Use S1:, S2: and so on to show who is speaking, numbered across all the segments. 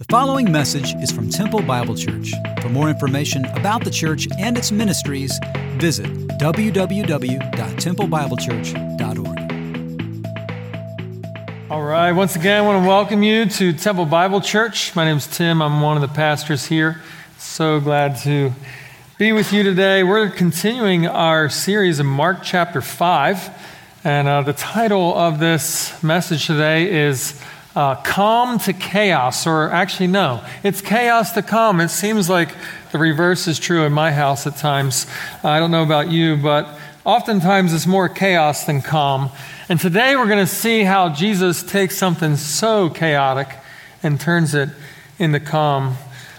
S1: The following message is from Temple Bible Church. For more information about the church and its ministries, visit www.templebiblechurch.org.
S2: All right, once again, I want to welcome you to Temple Bible Church. My name is Tim, I'm one of the pastors here. So glad to be with you today. We're continuing our series in Mark chapter 5, and uh, the title of this message today is uh, calm to chaos, or actually, no, it's chaos to calm. It seems like the reverse is true in my house at times. I don't know about you, but oftentimes it's more chaos than calm. And today we're going to see how Jesus takes something so chaotic and turns it into calm.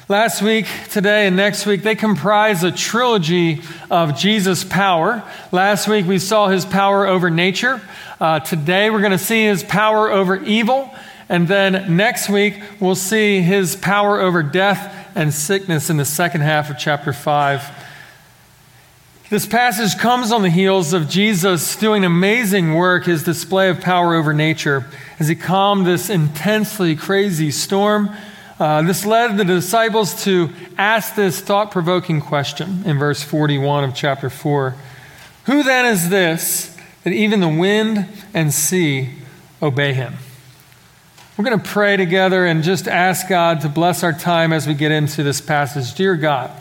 S2: Last week, today, and next week, they comprise a trilogy of Jesus' power. Last week, we saw his power over nature. Uh, today, we're going to see his power over evil. And then next week, we'll see his power over death and sickness in the second half of chapter 5. This passage comes on the heels of Jesus doing amazing work, his display of power over nature, as he calmed this intensely crazy storm. Uh, this led the disciples to ask this thought provoking question in verse 41 of chapter 4 Who then is this that even the wind and sea obey him? We're going to pray together and just ask God to bless our time as we get into this passage. Dear God,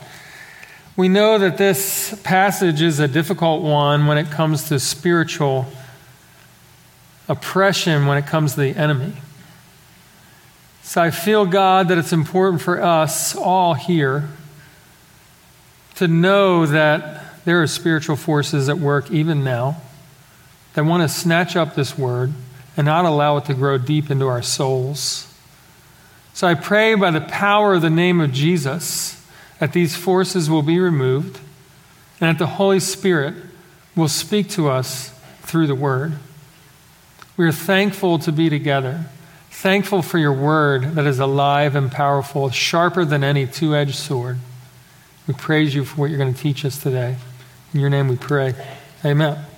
S2: we know that this passage is a difficult one when it comes to spiritual oppression, when it comes to the enemy. So I feel, God, that it's important for us all here to know that there are spiritual forces at work even now that want to snatch up this word and not allow it to grow deep into our souls. So I pray by the power of the name of Jesus that these forces will be removed and that the Holy Spirit will speak to us through the Word. We are thankful to be together, thankful for your Word that is alive and powerful, sharper than any two edged sword. We praise you for what you're going to teach us today. In your name we pray. Amen.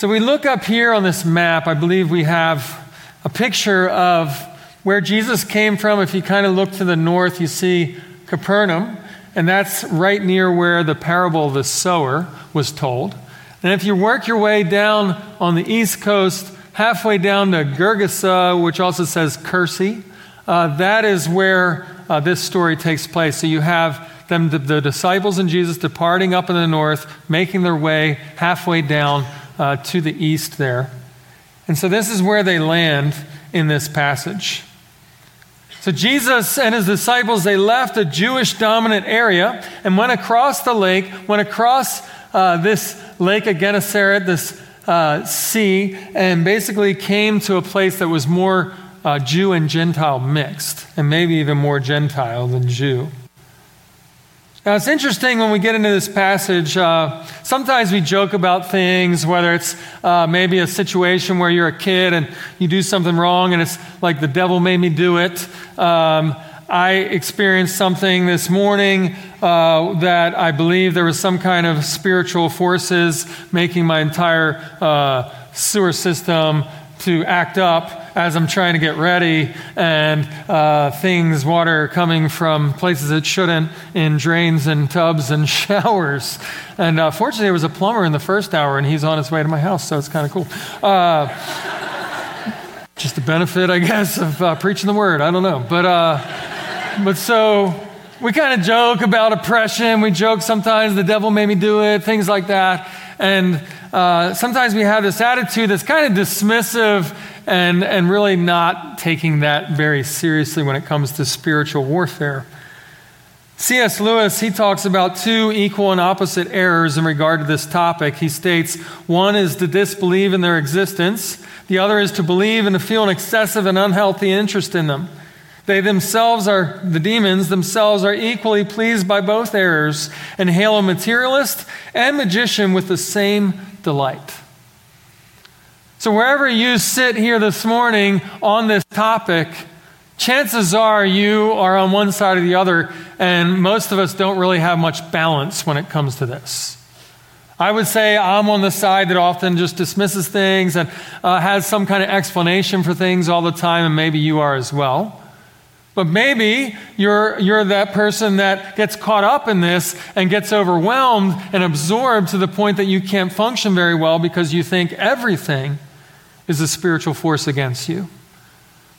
S2: So we look up here on this map, I believe we have a picture of where Jesus came from. If you kind of look to the north, you see Capernaum, and that's right near where the parable of the sower was told. And if you work your way down on the east coast, halfway down to Gergesa, which also says Kursi, uh, that is where uh, this story takes place. So you have them, the, the disciples and Jesus departing up in the north, making their way halfway down uh, to the east there. And so this is where they land in this passage. So Jesus and his disciples, they left a Jewish dominant area and went across the lake, went across uh, this lake of Gennesaret, this uh, sea, and basically came to a place that was more uh, Jew and Gentile mixed, and maybe even more Gentile than Jew. Now, it's interesting when we get into this passage. Uh, sometimes we joke about things, whether it's uh, maybe a situation where you're a kid and you do something wrong and it's like the devil made me do it. Um, I experienced something this morning uh, that I believe there was some kind of spiritual forces making my entire uh, sewer system to act up as I'm trying to get ready, and uh, things, water coming from places it shouldn't in drains and tubs and showers. And uh, fortunately, there was a plumber in the first hour, and he's on his way to my house, so it's kind of cool. Uh, just the benefit, I guess, of uh, preaching the word. I don't know. But, uh, but so we kind of joke about oppression. We joke sometimes the devil made me do it, things like that. And uh, sometimes we have this attitude that's kind of dismissive and, and really not taking that very seriously when it comes to spiritual warfare. C.S. Lewis, he talks about two equal and opposite errors in regard to this topic. He states one is to disbelieve in their existence, the other is to believe and to feel an excessive and unhealthy interest in them. They themselves are, the demons themselves are equally pleased by both errors and hail a materialist and magician with the same delight. So, wherever you sit here this morning on this topic, chances are you are on one side or the other, and most of us don't really have much balance when it comes to this. I would say I'm on the side that often just dismisses things and uh, has some kind of explanation for things all the time, and maybe you are as well. But maybe you're, you're that person that gets caught up in this and gets overwhelmed and absorbed to the point that you can't function very well because you think everything is a spiritual force against you.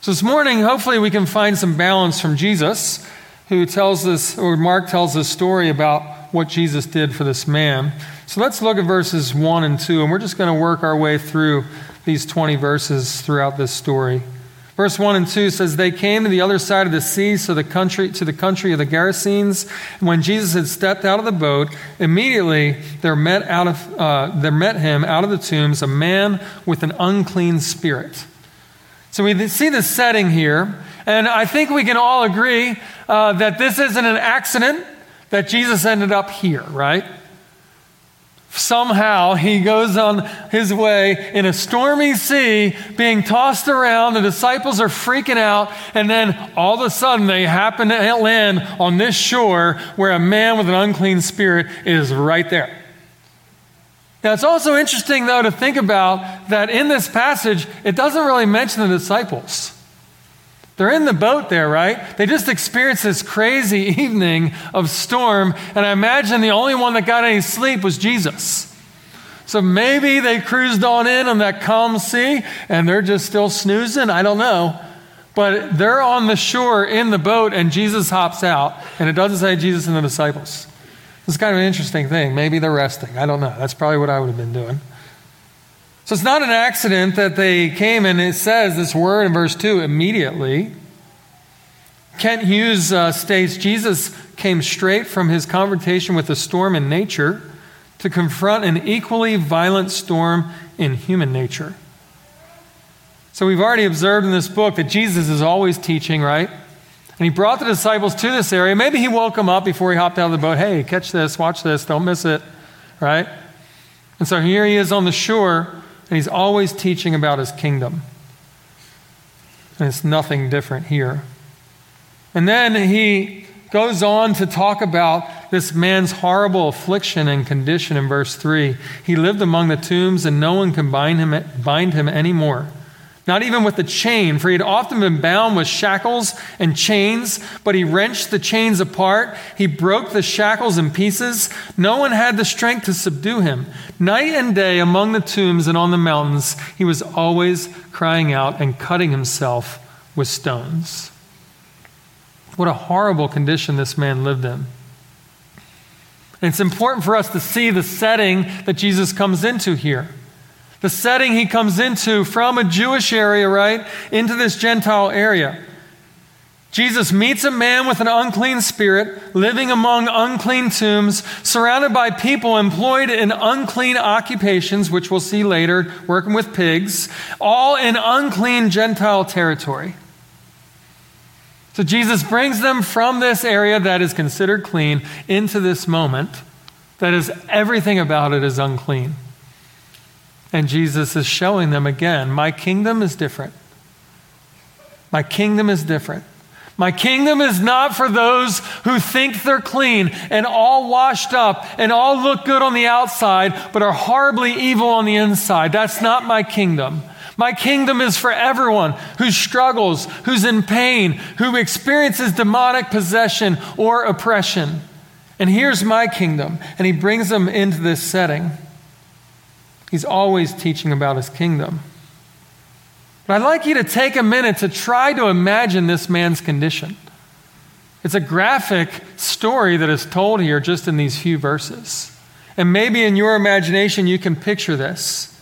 S2: So this morning, hopefully, we can find some balance from Jesus, who tells us, or Mark tells this story about what Jesus did for this man. So let's look at verses 1 and 2, and we're just going to work our way through these 20 verses throughout this story. Verse 1 and 2 says, They came to the other side of the sea, so the country, to the country of the Gerasenes. And when Jesus had stepped out of the boat, immediately there met, out of, uh, there met him out of the tombs a man with an unclean spirit so we see the setting here, and I think we can all agree uh, that this isn't an accident that Jesus ended up here, right? Somehow he goes on his way in a stormy sea, being tossed around. The disciples are freaking out, and then all of a sudden they happen to land on this shore where a man with an unclean spirit is right there. Now, it's also interesting, though, to think about that in this passage, it doesn't really mention the disciples. They're in the boat there, right? They just experienced this crazy evening of storm, and I imagine the only one that got any sleep was Jesus. So maybe they cruised on in on that calm sea and they're just still snoozing. I don't know. But they're on the shore in the boat, and Jesus hops out, and it doesn't say Jesus and the disciples. It's kind of an interesting thing. Maybe they're resting. I don't know. That's probably what I would have been doing. So it's not an accident that they came and it says this word in verse 2 immediately. Kent Hughes uh, states Jesus came straight from his confrontation with a storm in nature to confront an equally violent storm in human nature. So we've already observed in this book that Jesus is always teaching, right? And he brought the disciples to this area. Maybe he woke them up before he hopped out of the boat. Hey, catch this, watch this, don't miss it, right? And so here he is on the shore, and he's always teaching about his kingdom. And it's nothing different here. And then he goes on to talk about this man's horrible affliction and condition in verse 3. He lived among the tombs, and no one can bind him, bind him anymore not even with the chain, for he had often been bound with shackles and chains, but he wrenched the chains apart. He broke the shackles in pieces. No one had the strength to subdue him. Night and day among the tombs and on the mountains, he was always crying out and cutting himself with stones. What a horrible condition this man lived in. It's important for us to see the setting that Jesus comes into here the setting he comes into from a Jewish area, right, into this Gentile area. Jesus meets a man with an unclean spirit, living among unclean tombs, surrounded by people employed in unclean occupations, which we'll see later, working with pigs, all in unclean Gentile territory. So Jesus brings them from this area that is considered clean into this moment that is everything about it is unclean. And Jesus is showing them again my kingdom is different. My kingdom is different. My kingdom is not for those who think they're clean and all washed up and all look good on the outside, but are horribly evil on the inside. That's not my kingdom. My kingdom is for everyone who struggles, who's in pain, who experiences demonic possession or oppression. And here's my kingdom. And he brings them into this setting. He's always teaching about his kingdom. But I'd like you to take a minute to try to imagine this man's condition. It's a graphic story that is told here just in these few verses. And maybe in your imagination you can picture this.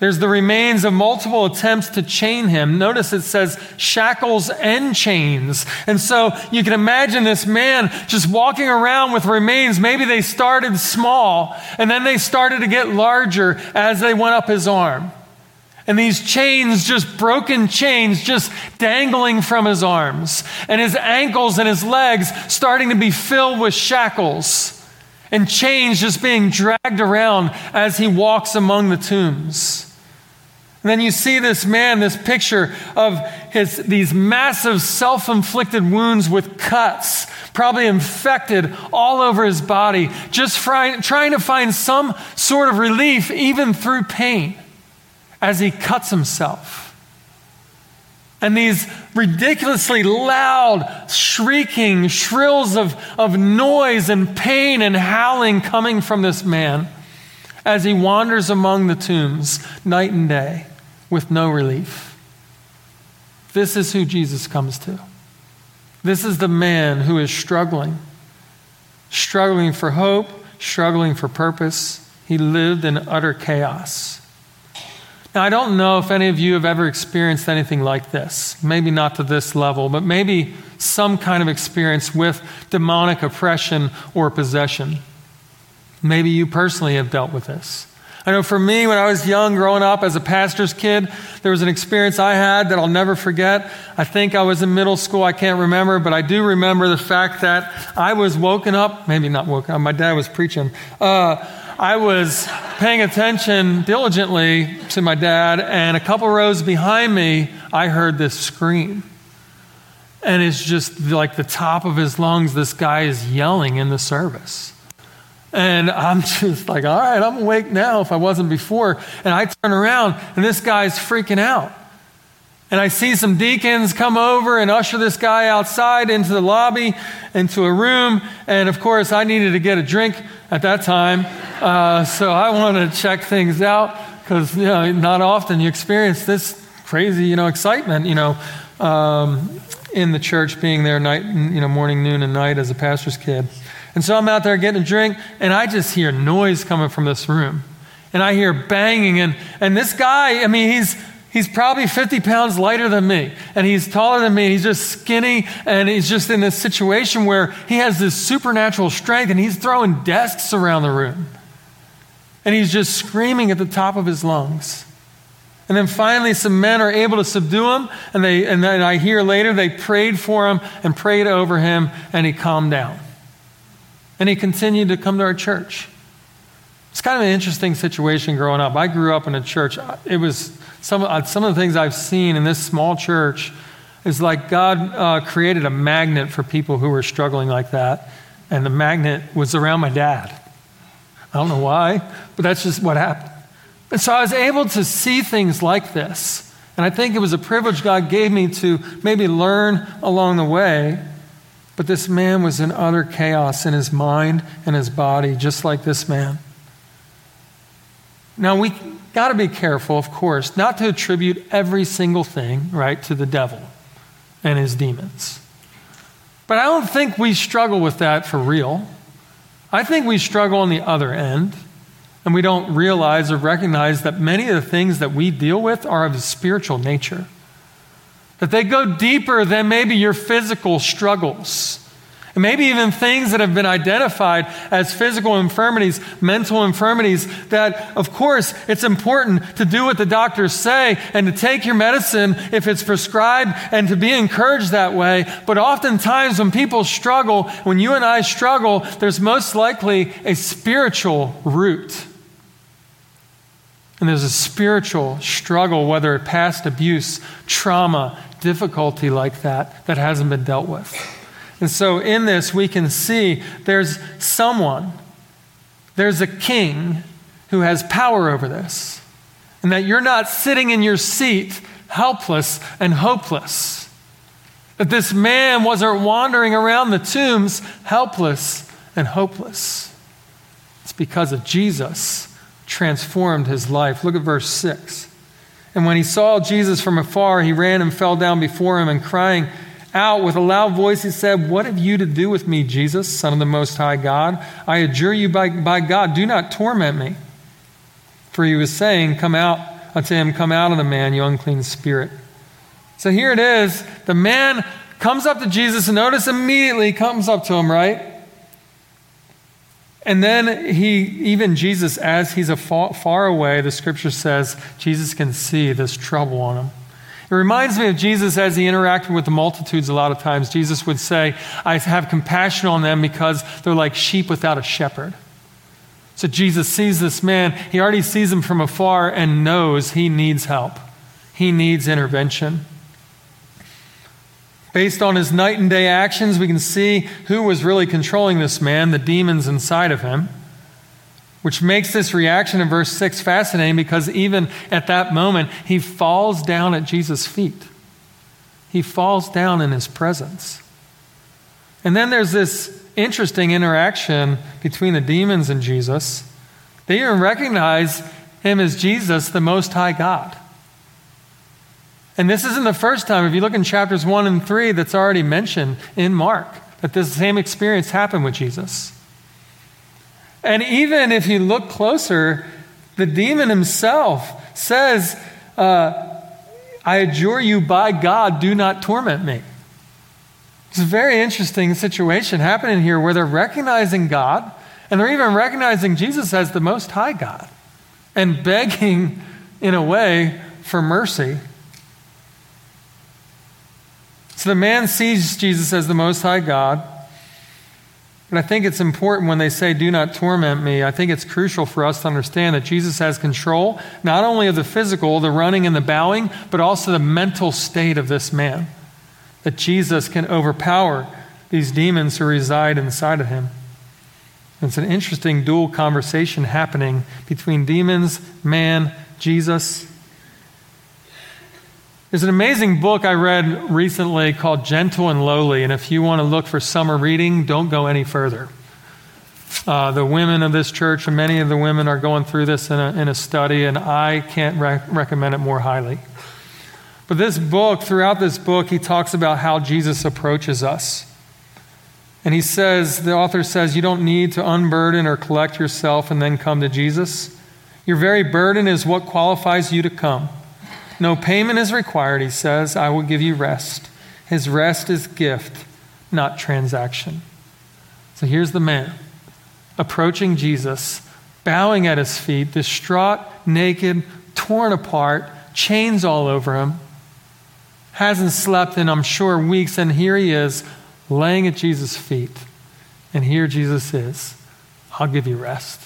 S2: There's the remains of multiple attempts to chain him. Notice it says shackles and chains. And so you can imagine this man just walking around with remains. Maybe they started small and then they started to get larger as they went up his arm. And these chains, just broken chains, just dangling from his arms. And his ankles and his legs starting to be filled with shackles. And chains just being dragged around as he walks among the tombs. And then you see this man, this picture of his, these massive self inflicted wounds with cuts, probably infected all over his body, just trying to find some sort of relief even through pain as he cuts himself. And these ridiculously loud, shrieking shrills of, of noise and pain and howling coming from this man as he wanders among the tombs night and day with no relief. This is who Jesus comes to. This is the man who is struggling, struggling for hope, struggling for purpose. He lived in utter chaos. Now, I don't know if any of you have ever experienced anything like this. Maybe not to this level, but maybe some kind of experience with demonic oppression or possession. Maybe you personally have dealt with this. I know for me, when I was young, growing up as a pastor's kid, there was an experience I had that I'll never forget. I think I was in middle school, I can't remember, but I do remember the fact that I was woken up, maybe not woken up, my dad was preaching. Uh, I was paying attention diligently to my dad, and a couple rows behind me, I heard this scream. And it's just like the top of his lungs, this guy is yelling in the service. And I'm just like, all right, I'm awake now if I wasn't before. And I turn around, and this guy's freaking out. And I see some deacons come over and usher this guy outside into the lobby, into a room. And of course, I needed to get a drink at that time. Uh, so I wanted to check things out because you know, not often you experience this crazy you know, excitement you know, um, in the church, being there night, you know, morning, noon, and night as a pastor's kid. And so I'm out there getting a drink, and I just hear noise coming from this room. And I hear banging, and, and this guy, I mean, he's He's probably 50 pounds lighter than me, and he's taller than me. He's just skinny, and he's just in this situation where he has this supernatural strength, and he's throwing desks around the room. And he's just screaming at the top of his lungs. And then finally, some men are able to subdue him, and, they, and then I hear later they prayed for him and prayed over him, and he calmed down. And he continued to come to our church. It's kind of an interesting situation growing up. I grew up in a church. It was some, uh, some of the things I've seen in this small church is like God uh, created a magnet for people who were struggling like that. And the magnet was around my dad. I don't know why, but that's just what happened. And so I was able to see things like this. And I think it was a privilege God gave me to maybe learn along the way. But this man was in utter chaos in his mind and his body, just like this man. Now, we got to be careful, of course, not to attribute every single thing, right, to the devil and his demons. But I don't think we struggle with that for real. I think we struggle on the other end, and we don't realize or recognize that many of the things that we deal with are of a spiritual nature. That they go deeper than maybe your physical struggles. And maybe even things that have been identified as physical infirmities, mental infirmities, that of course it's important to do what the doctors say and to take your medicine if it's prescribed and to be encouraged that way. But oftentimes when people struggle, when you and I struggle, there's most likely a spiritual root. And there's a spiritual struggle, whether it's past abuse, trauma, difficulty like that, that hasn't been dealt with. And so in this, we can see there's someone, there's a king who has power over this. And that you're not sitting in your seat helpless and hopeless. That this man wasn't wandering around the tombs helpless and hopeless. It's because of Jesus transformed his life. Look at verse 6. And when he saw Jesus from afar, he ran and fell down before him and crying, out with a loud voice, he said, What have you to do with me, Jesus, Son of the Most High God? I adjure you by, by God, do not torment me. For he was saying, Come out unto him, come out of the man, you unclean spirit. So here it is. The man comes up to Jesus, and notice immediately comes up to him, right? And then he, even Jesus, as he's a far, far away, the scripture says, Jesus can see this trouble on him. It reminds me of Jesus as he interacted with the multitudes a lot of times. Jesus would say, I have compassion on them because they're like sheep without a shepherd. So Jesus sees this man, he already sees him from afar and knows he needs help. He needs intervention. Based on his night and day actions, we can see who was really controlling this man, the demons inside of him which makes this reaction in verse 6 fascinating because even at that moment, he falls down at Jesus' feet. he falls down in his presence. And then there's this interesting interaction between the demons and Jesus. They even recognize him as Jesus, the Most High God. And this isn't the first time. If you look in chapters 1 and 3, that's already mentioned in Mark, that this same experience happened with Jesus. And even if you look closer, the demon himself says, uh, I adjure you by God, do not torment me. It's a very interesting situation happening here where they're recognizing God and they're even recognizing Jesus as the Most High God and begging, in a way, for mercy. So the man sees Jesus as the Most High God. But I think it's important when they say, Do not torment me. I think it's crucial for us to understand that Jesus has control not only of the physical, the running and the bowing, but also the mental state of this man that Jesus can overpower these demons who reside inside of him. It's an interesting dual conversation happening between demons, man, Jesus. There's an amazing book I read recently called Gentle and Lowly, and if you want to look for summer reading, don't go any further. Uh, the women of this church, and many of the women are going through this in a, in a study, and I can't rec- recommend it more highly. But this book, throughout this book, he talks about how Jesus approaches us. And he says, the author says, you don't need to unburden or collect yourself and then come to Jesus. Your very burden is what qualifies you to come. No payment is required, he says. I will give you rest. His rest is gift, not transaction. So here's the man approaching Jesus, bowing at his feet, distraught, naked, torn apart, chains all over him hasn't slept in, I'm sure, weeks, and here he is laying at Jesus' feet. And here Jesus is. I'll give you rest.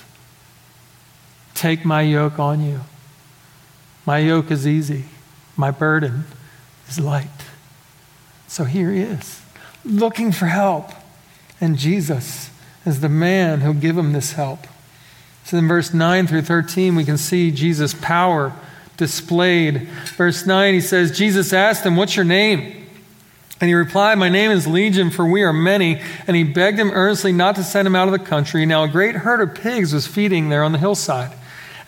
S2: Take my yoke on you. My yoke is easy, my burden is light. So here he is, looking for help. And Jesus is the man who'll give him this help. So in verse 9 through 13, we can see Jesus' power displayed. Verse 9, he says, Jesus asked him, What's your name? And he replied, My name is Legion, for we are many. And he begged him earnestly not to send him out of the country. Now a great herd of pigs was feeding there on the hillside.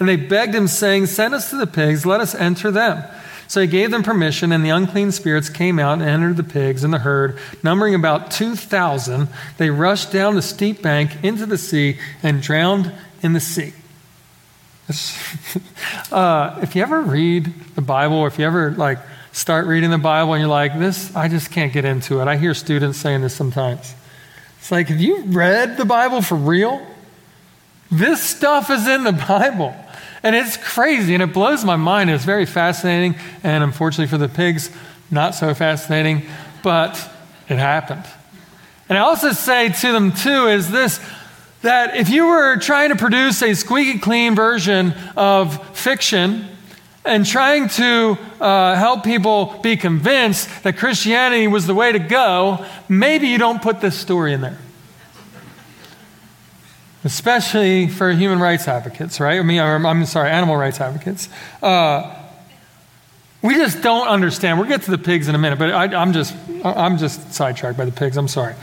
S2: And they begged him, saying, Send us to the pigs, let us enter them. So he gave them permission, and the unclean spirits came out and entered the pigs and the herd, numbering about 2,000. They rushed down the steep bank into the sea and drowned in the sea. uh, if you ever read the Bible, or if you ever like start reading the Bible and you're like, this, I just can't get into it. I hear students saying this sometimes. It's like, have you read the Bible for real? This stuff is in the Bible. And it's crazy and it blows my mind. It's very fascinating. And unfortunately for the pigs, not so fascinating, but it happened. And I also say to them, too, is this that if you were trying to produce a squeaky clean version of fiction and trying to uh, help people be convinced that Christianity was the way to go, maybe you don't put this story in there. Especially for human rights advocates, right? I mean, I'm sorry, animal rights advocates. Uh, we just don't understand. We'll get to the pigs in a minute, but I, am just, I'm just sidetracked by the pigs. I'm sorry.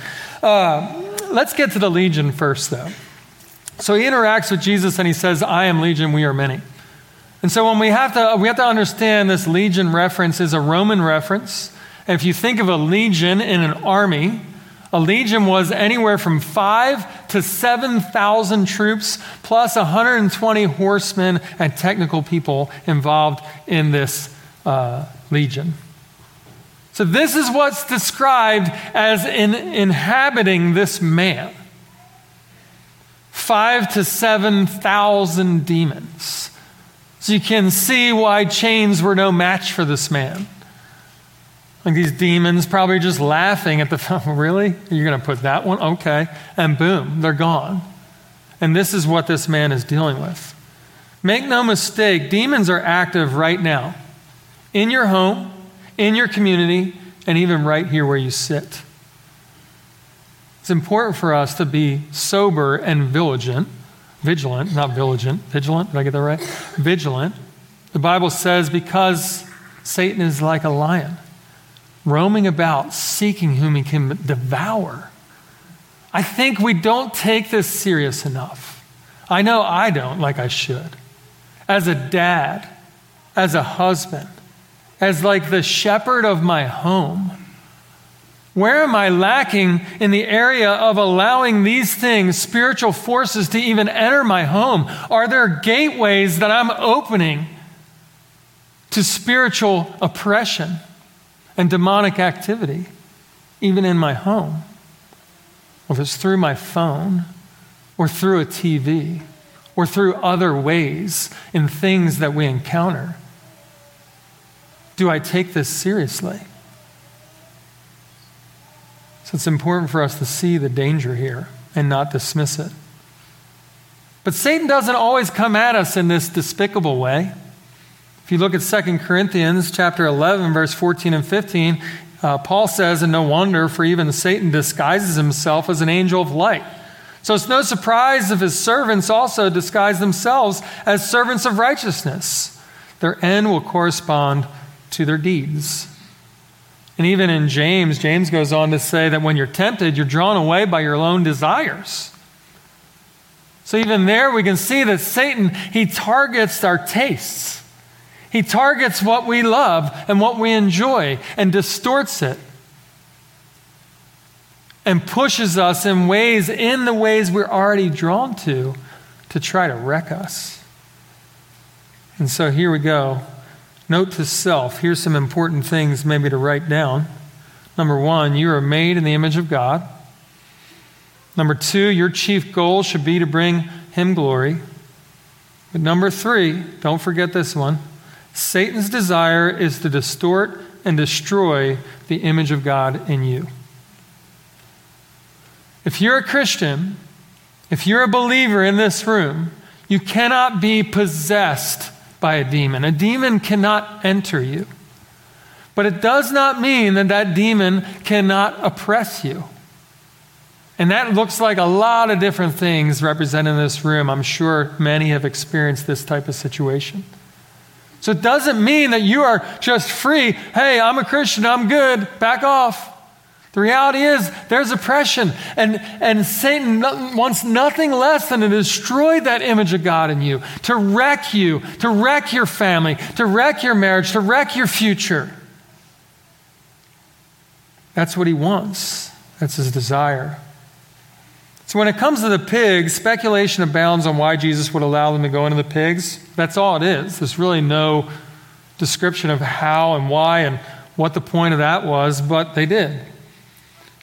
S2: Uh, let's get to the legion first, though. So he interacts with Jesus and he says, I am legion, we are many. And so when we have to, we have to understand this legion reference is a Roman reference. And if you think of a legion in an army, a legion was anywhere from five to 7,000 troops, plus 120 horsemen and technical people involved in this uh, legion. So, this is what's described as in inhabiting this man five to 7,000 demons. So, you can see why chains were no match for this man. Like these demons probably just laughing at the oh, really? You're going to put that one? Okay. And boom, they're gone. And this is what this man is dealing with. Make no mistake, demons are active right now in your home in your community, and even right here where you sit. It's important for us to be sober and vigilant. Vigilant, not vigilant. Vigilant, did I get that right? Vigilant. The Bible says because Satan is like a lion, roaming about, seeking whom he can devour. I think we don't take this serious enough. I know I don't like I should. As a dad, as a husband, as like the shepherd of my home. Where am I lacking in the area of allowing these things, spiritual forces, to even enter my home? Are there gateways that I'm opening to spiritual oppression and demonic activity, even in my home? Whether it's through my phone or through a TV or through other ways in things that we encounter. Do I take this seriously? So it's important for us to see the danger here and not dismiss it. But Satan doesn't always come at us in this despicable way. If you look at 2 Corinthians chapter 11 verse 14 and 15, uh, Paul says, and no wonder, for even Satan disguises himself as an angel of light. So it's no surprise if his servants also disguise themselves as servants of righteousness. Their end will correspond to their deeds. And even in James, James goes on to say that when you're tempted, you're drawn away by your own desires. So even there, we can see that Satan, he targets our tastes. He targets what we love and what we enjoy and distorts it and pushes us in ways, in the ways we're already drawn to, to try to wreck us. And so here we go. Note to self here's some important things maybe to write down. Number one, you are made in the image of God. Number two, your chief goal should be to bring Him glory. But number three, don't forget this one Satan's desire is to distort and destroy the image of God in you. If you're a Christian, if you're a believer in this room, you cannot be possessed by a demon. A demon cannot enter you. But it does not mean that that demon cannot oppress you. And that looks like a lot of different things represented in this room. I'm sure many have experienced this type of situation. So it doesn't mean that you are just free. Hey, I'm a Christian, I'm good, back off. The reality is, there's oppression, and, and Satan wants nothing less than to destroy that image of God in you, to wreck you, to wreck your family, to wreck your marriage, to wreck your future. That's what he wants, that's his desire. So, when it comes to the pigs, speculation abounds on why Jesus would allow them to go into the pigs. That's all it is. There's really no description of how and why and what the point of that was, but they did.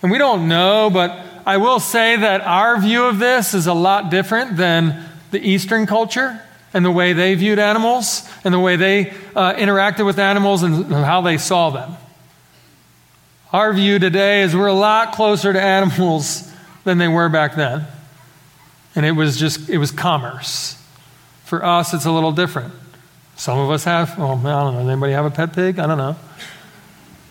S2: And we don't know, but I will say that our view of this is a lot different than the Eastern culture and the way they viewed animals and the way they uh, interacted with animals and how they saw them. Our view today is we're a lot closer to animals than they were back then. And it was just, it was commerce. For us, it's a little different. Some of us have, well, I don't know, anybody have a pet pig? I don't know.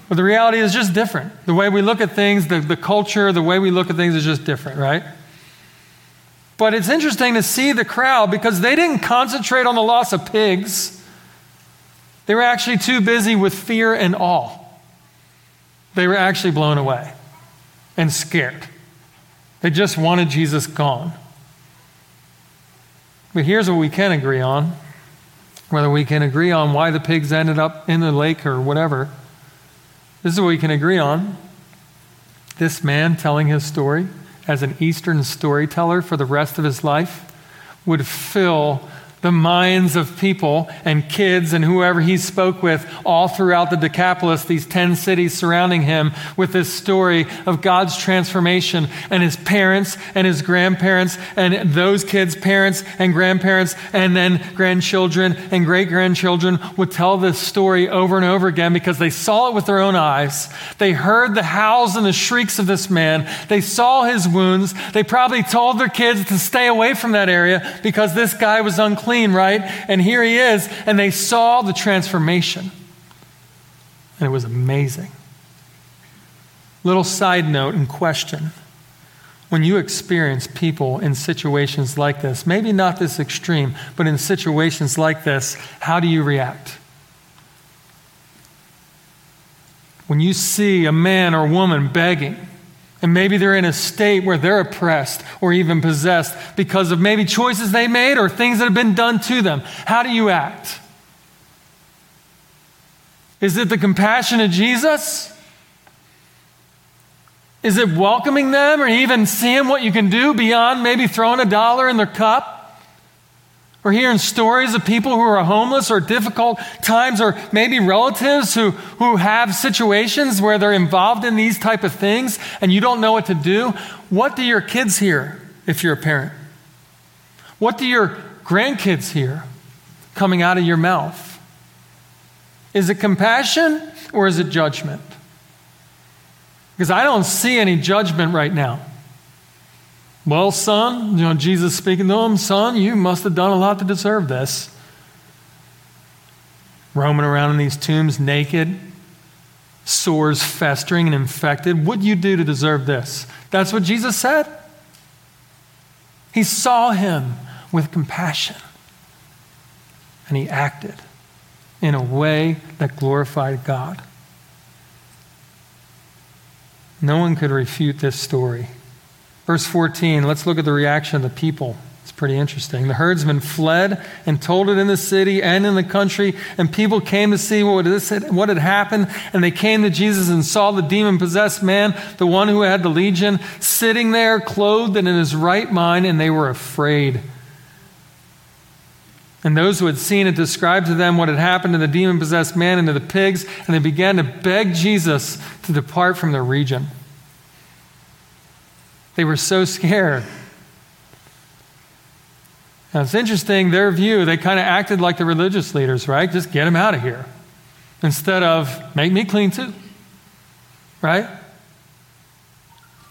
S2: But the reality is just different. The way we look at things, the, the culture, the way we look at things is just different, right? But it's interesting to see the crowd because they didn't concentrate on the loss of pigs. They were actually too busy with fear and awe. They were actually blown away and scared. They just wanted Jesus gone. But here's what we can agree on whether we can agree on why the pigs ended up in the lake or whatever. This is what we can agree on. This man telling his story as an Eastern storyteller for the rest of his life would fill the minds of people and kids and whoever he spoke with all throughout the Decapolis, these 10 cities surrounding him, with this story of God's transformation and his parents and his grandparents and those kids' parents and grandparents and then grandchildren and great grandchildren would tell this story over and over again because they saw it with their own eyes. They heard the howls and the shrieks of this man. They saw his wounds. They probably told their kids to stay away from that area because this guy was unclean clean, right? And here he is. And they saw the transformation. And it was amazing. Little side note and question. When you experience people in situations like this, maybe not this extreme, but in situations like this, how do you react? when you see a man or woman begging, and maybe they're in a state where they're oppressed or even possessed because of maybe choices they made or things that have been done to them, how do you act? Is it the compassion of Jesus? Is it welcoming them or even seeing what you can do beyond maybe throwing a dollar in their cup? We're hearing stories of people who are homeless or difficult times, or maybe relatives who, who have situations where they're involved in these type of things and you don't know what to do. What do your kids hear if you're a parent? What do your grandkids hear coming out of your mouth? Is it compassion or is it judgment? Because I don't see any judgment right now. Well, son, you know, Jesus speaking to him, son, you must have done a lot to deserve this. Roaming around in these tombs naked, sores festering and infected. What do you do to deserve this? That's what Jesus said. He saw him with compassion and he acted in a way that glorified God. No one could refute this story. Verse 14, let's look at the reaction of the people. It's pretty interesting. The herdsmen fled and told it in the city and in the country, and people came to see what, what had happened. And they came to Jesus and saw the demon possessed man, the one who had the legion, sitting there, clothed and in his right mind, and they were afraid. And those who had seen it described to them what had happened to the demon possessed man and to the pigs, and they began to beg Jesus to depart from their region. They were so scared. Now, it's interesting, their view, they kind of acted like the religious leaders, right? Just get them out of here. Instead of, make me clean too. Right?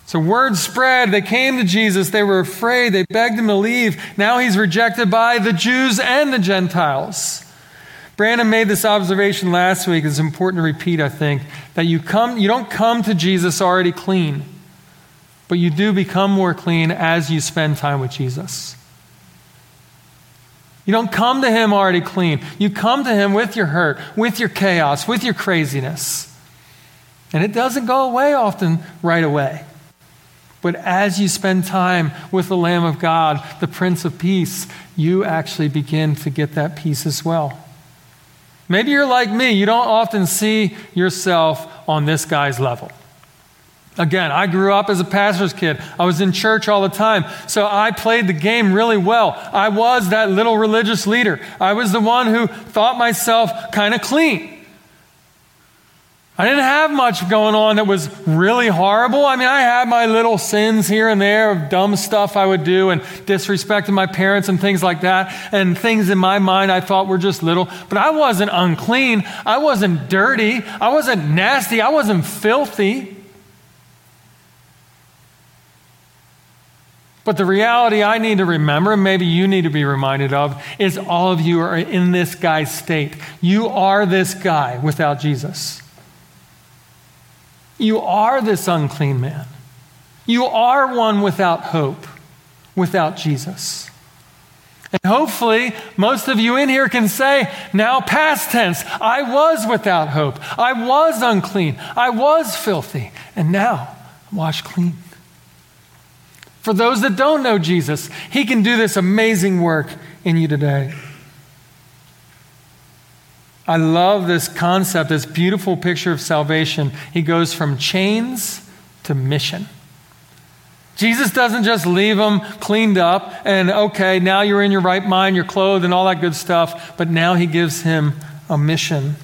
S2: So word spread. They came to Jesus. They were afraid. They begged him to leave. Now he's rejected by the Jews and the Gentiles. Brandon made this observation last week. It's important to repeat, I think, that you come you don't come to Jesus already clean but you do become more clean as you spend time with Jesus. You don't come to Him already clean. You come to Him with your hurt, with your chaos, with your craziness. And it doesn't go away often right away. But as you spend time with the Lamb of God, the Prince of Peace, you actually begin to get that peace as well. Maybe you're like me, you don't often see yourself on this guy's level. Again, I grew up as a pastor's kid. I was in church all the time. So I played the game really well. I was that little religious leader. I was the one who thought myself kind of clean. I didn't have much going on that was really horrible. I mean, I had my little sins here and there of dumb stuff I would do and disrespecting my parents and things like that, and things in my mind I thought were just little. But I wasn't unclean. I wasn't dirty. I wasn't nasty. I wasn't filthy. But the reality I need to remember, and maybe you need to be reminded of, is all of you are in this guy's state. You are this guy without Jesus. You are this unclean man. You are one without hope, without Jesus. And hopefully, most of you in here can say, now past tense, I was without hope. I was unclean. I was filthy. And now I'm washed clean. For those that don't know Jesus, He can do this amazing work in you today. I love this concept, this beautiful picture of salvation. He goes from chains to mission. Jesus doesn't just leave them cleaned up and, okay, now you're in your right mind, you're clothed, and all that good stuff, but now he gives him a mission.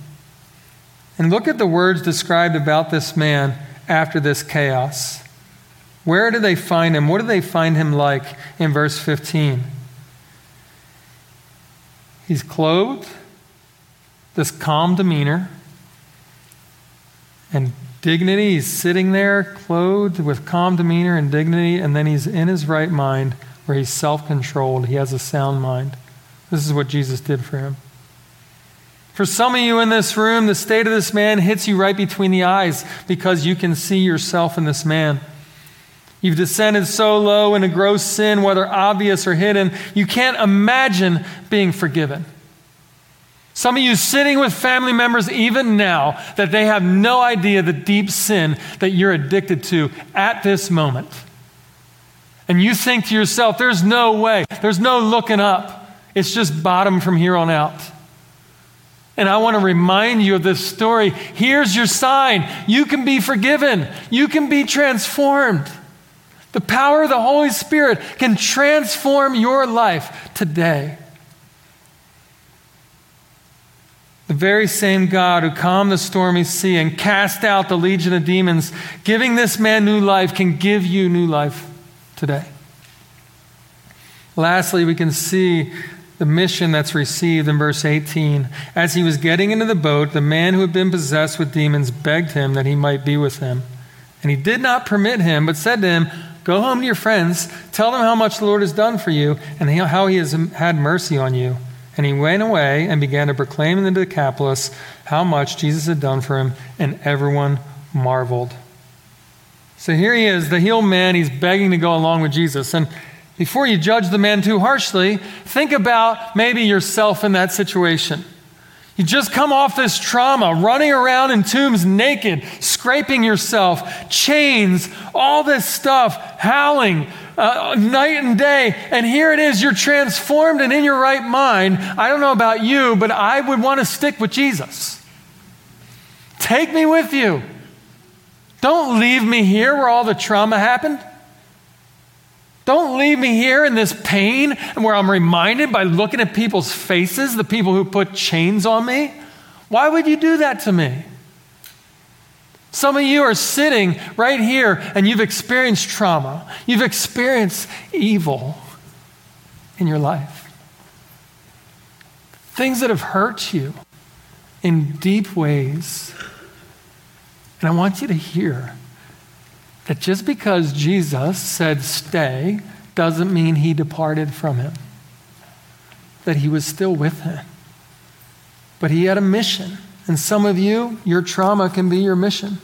S2: And look at the words described about this man after this chaos. Where do they find him? What do they find him like in verse 15? He's clothed, this calm demeanor, and dignity. He's sitting there, clothed with calm demeanor and dignity, and then he's in his right mind where he's self controlled. He has a sound mind. This is what Jesus did for him. For some of you in this room, the state of this man hits you right between the eyes because you can see yourself in this man. You've descended so low in a gross sin, whether obvious or hidden, you can't imagine being forgiven. Some of you sitting with family members even now that they have no idea the deep sin that you're addicted to at this moment. And you think to yourself, there's no way, there's no looking up. It's just bottom from here on out. And I want to remind you of this story. Here's your sign you can be forgiven, you can be transformed. The power of the Holy Spirit can transform your life today. The very same God who calmed the stormy sea and cast out the legion of demons, giving this man new life, can give you new life today. Lastly, we can see the mission that's received in verse 18. As he was getting into the boat, the man who had been possessed with demons begged him that he might be with him. And he did not permit him, but said to him, Go home to your friends, tell them how much the Lord has done for you, and how he has had mercy on you. And he went away and began to proclaim in the Decapolis how much Jesus had done for him, and everyone marveled. So here he is, the healed man. He's begging to go along with Jesus. And before you judge the man too harshly, think about maybe yourself in that situation. You just come off this trauma, running around in tombs naked, scraping yourself, chains, all this stuff, howling, uh, night and day. And here it is, you're transformed and in your right mind. I don't know about you, but I would want to stick with Jesus. Take me with you. Don't leave me here where all the trauma happened. Don't leave me here in this pain and where I'm reminded by looking at people's faces, the people who put chains on me. Why would you do that to me? Some of you are sitting right here and you've experienced trauma. You've experienced evil in your life. Things that have hurt you in deep ways. And I want you to hear that just because Jesus said stay doesn't mean he departed from him, that he was still with him. But he had a mission. And some of you, your trauma can be your mission.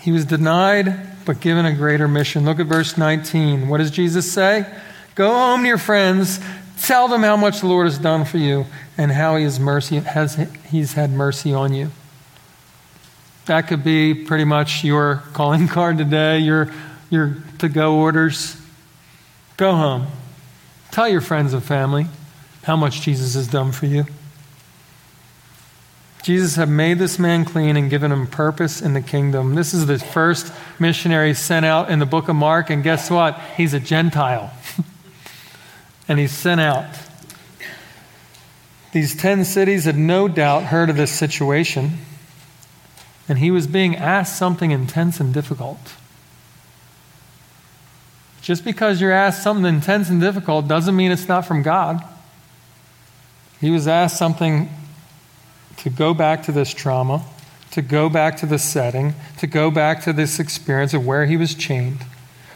S2: He was denied, but given a greater mission. Look at verse 19. What does Jesus say? Go home to your friends, tell them how much the Lord has done for you and how he has mercy, has, he's had mercy on you. That could be pretty much your calling card today, your, your to go orders. Go home. Tell your friends and family how much Jesus has done for you. Jesus had made this man clean and given him purpose in the kingdom. This is the first missionary sent out in the book of Mark, and guess what? He's a Gentile. and he's sent out. These 10 cities had no doubt heard of this situation, and he was being asked something intense and difficult. Just because you're asked something intense and difficult doesn't mean it's not from God. He was asked something to go back to this trauma, to go back to the setting, to go back to this experience of where he was chained.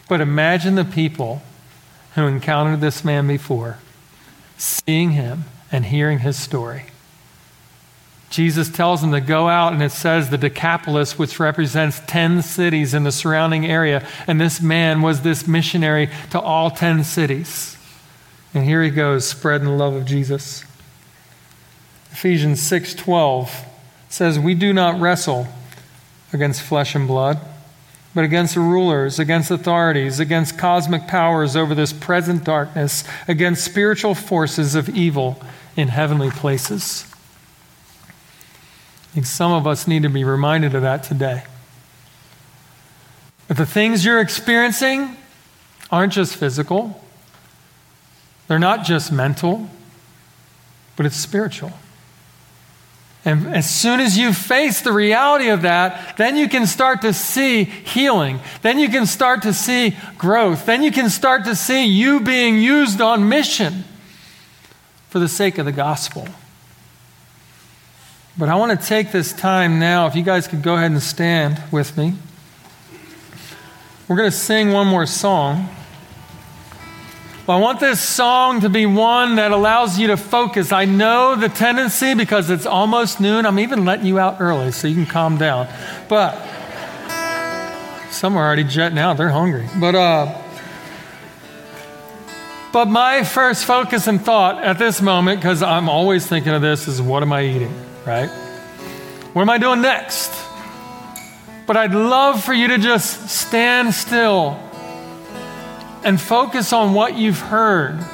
S2: But imagine the people who encountered this man before, seeing him and hearing his story. Jesus tells them to go out, and it says the Decapolis, which represents 10 cities in the surrounding area. And this man was this missionary to all 10 cities. And here he goes, spreading the love of Jesus. Ephesians 6:12 says, "We do not wrestle against flesh and blood, but against rulers, against authorities, against cosmic powers over this present darkness, against spiritual forces of evil in heavenly places." I think some of us need to be reminded of that today. That the things you're experiencing aren't just physical, they're not just mental, but it's spiritual. And as soon as you face the reality of that, then you can start to see healing. Then you can start to see growth. Then you can start to see you being used on mission for the sake of the gospel. But I want to take this time now, if you guys could go ahead and stand with me. We're going to sing one more song. I want this song to be one that allows you to focus. I know the tendency because it's almost noon. I'm even letting you out early so you can calm down. But some are already jetting out. They're hungry. But uh, But my first focus and thought at this moment, because I'm always thinking of this, is what am I eating, right? What am I doing next? But I'd love for you to just stand still and focus on what you've heard.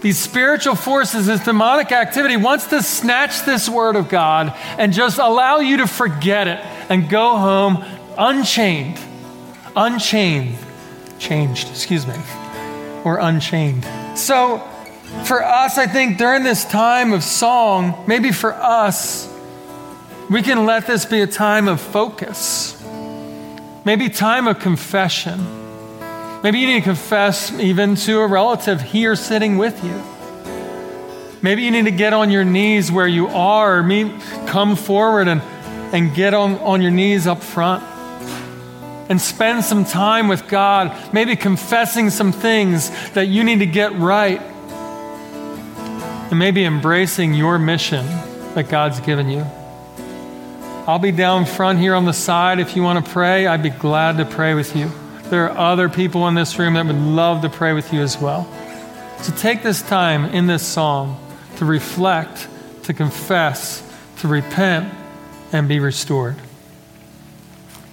S2: These spiritual forces, this demonic activity wants to snatch this word of God and just allow you to forget it and go home unchained. Unchained. Changed, excuse me. Or unchained. So, for us, I think during this time of song, maybe for us, we can let this be a time of focus. Maybe time of confession. Maybe you need to confess even to a relative here sitting with you. Maybe you need to get on your knees where you are, meet, come forward and, and get on, on your knees up front. And spend some time with God, maybe confessing some things that you need to get right, and maybe embracing your mission that God's given you. I'll be down front here on the side if you want to pray. I'd be glad to pray with you. There are other people in this room that would love to pray with you as well. So take this time in this song to reflect, to confess, to repent, and be restored.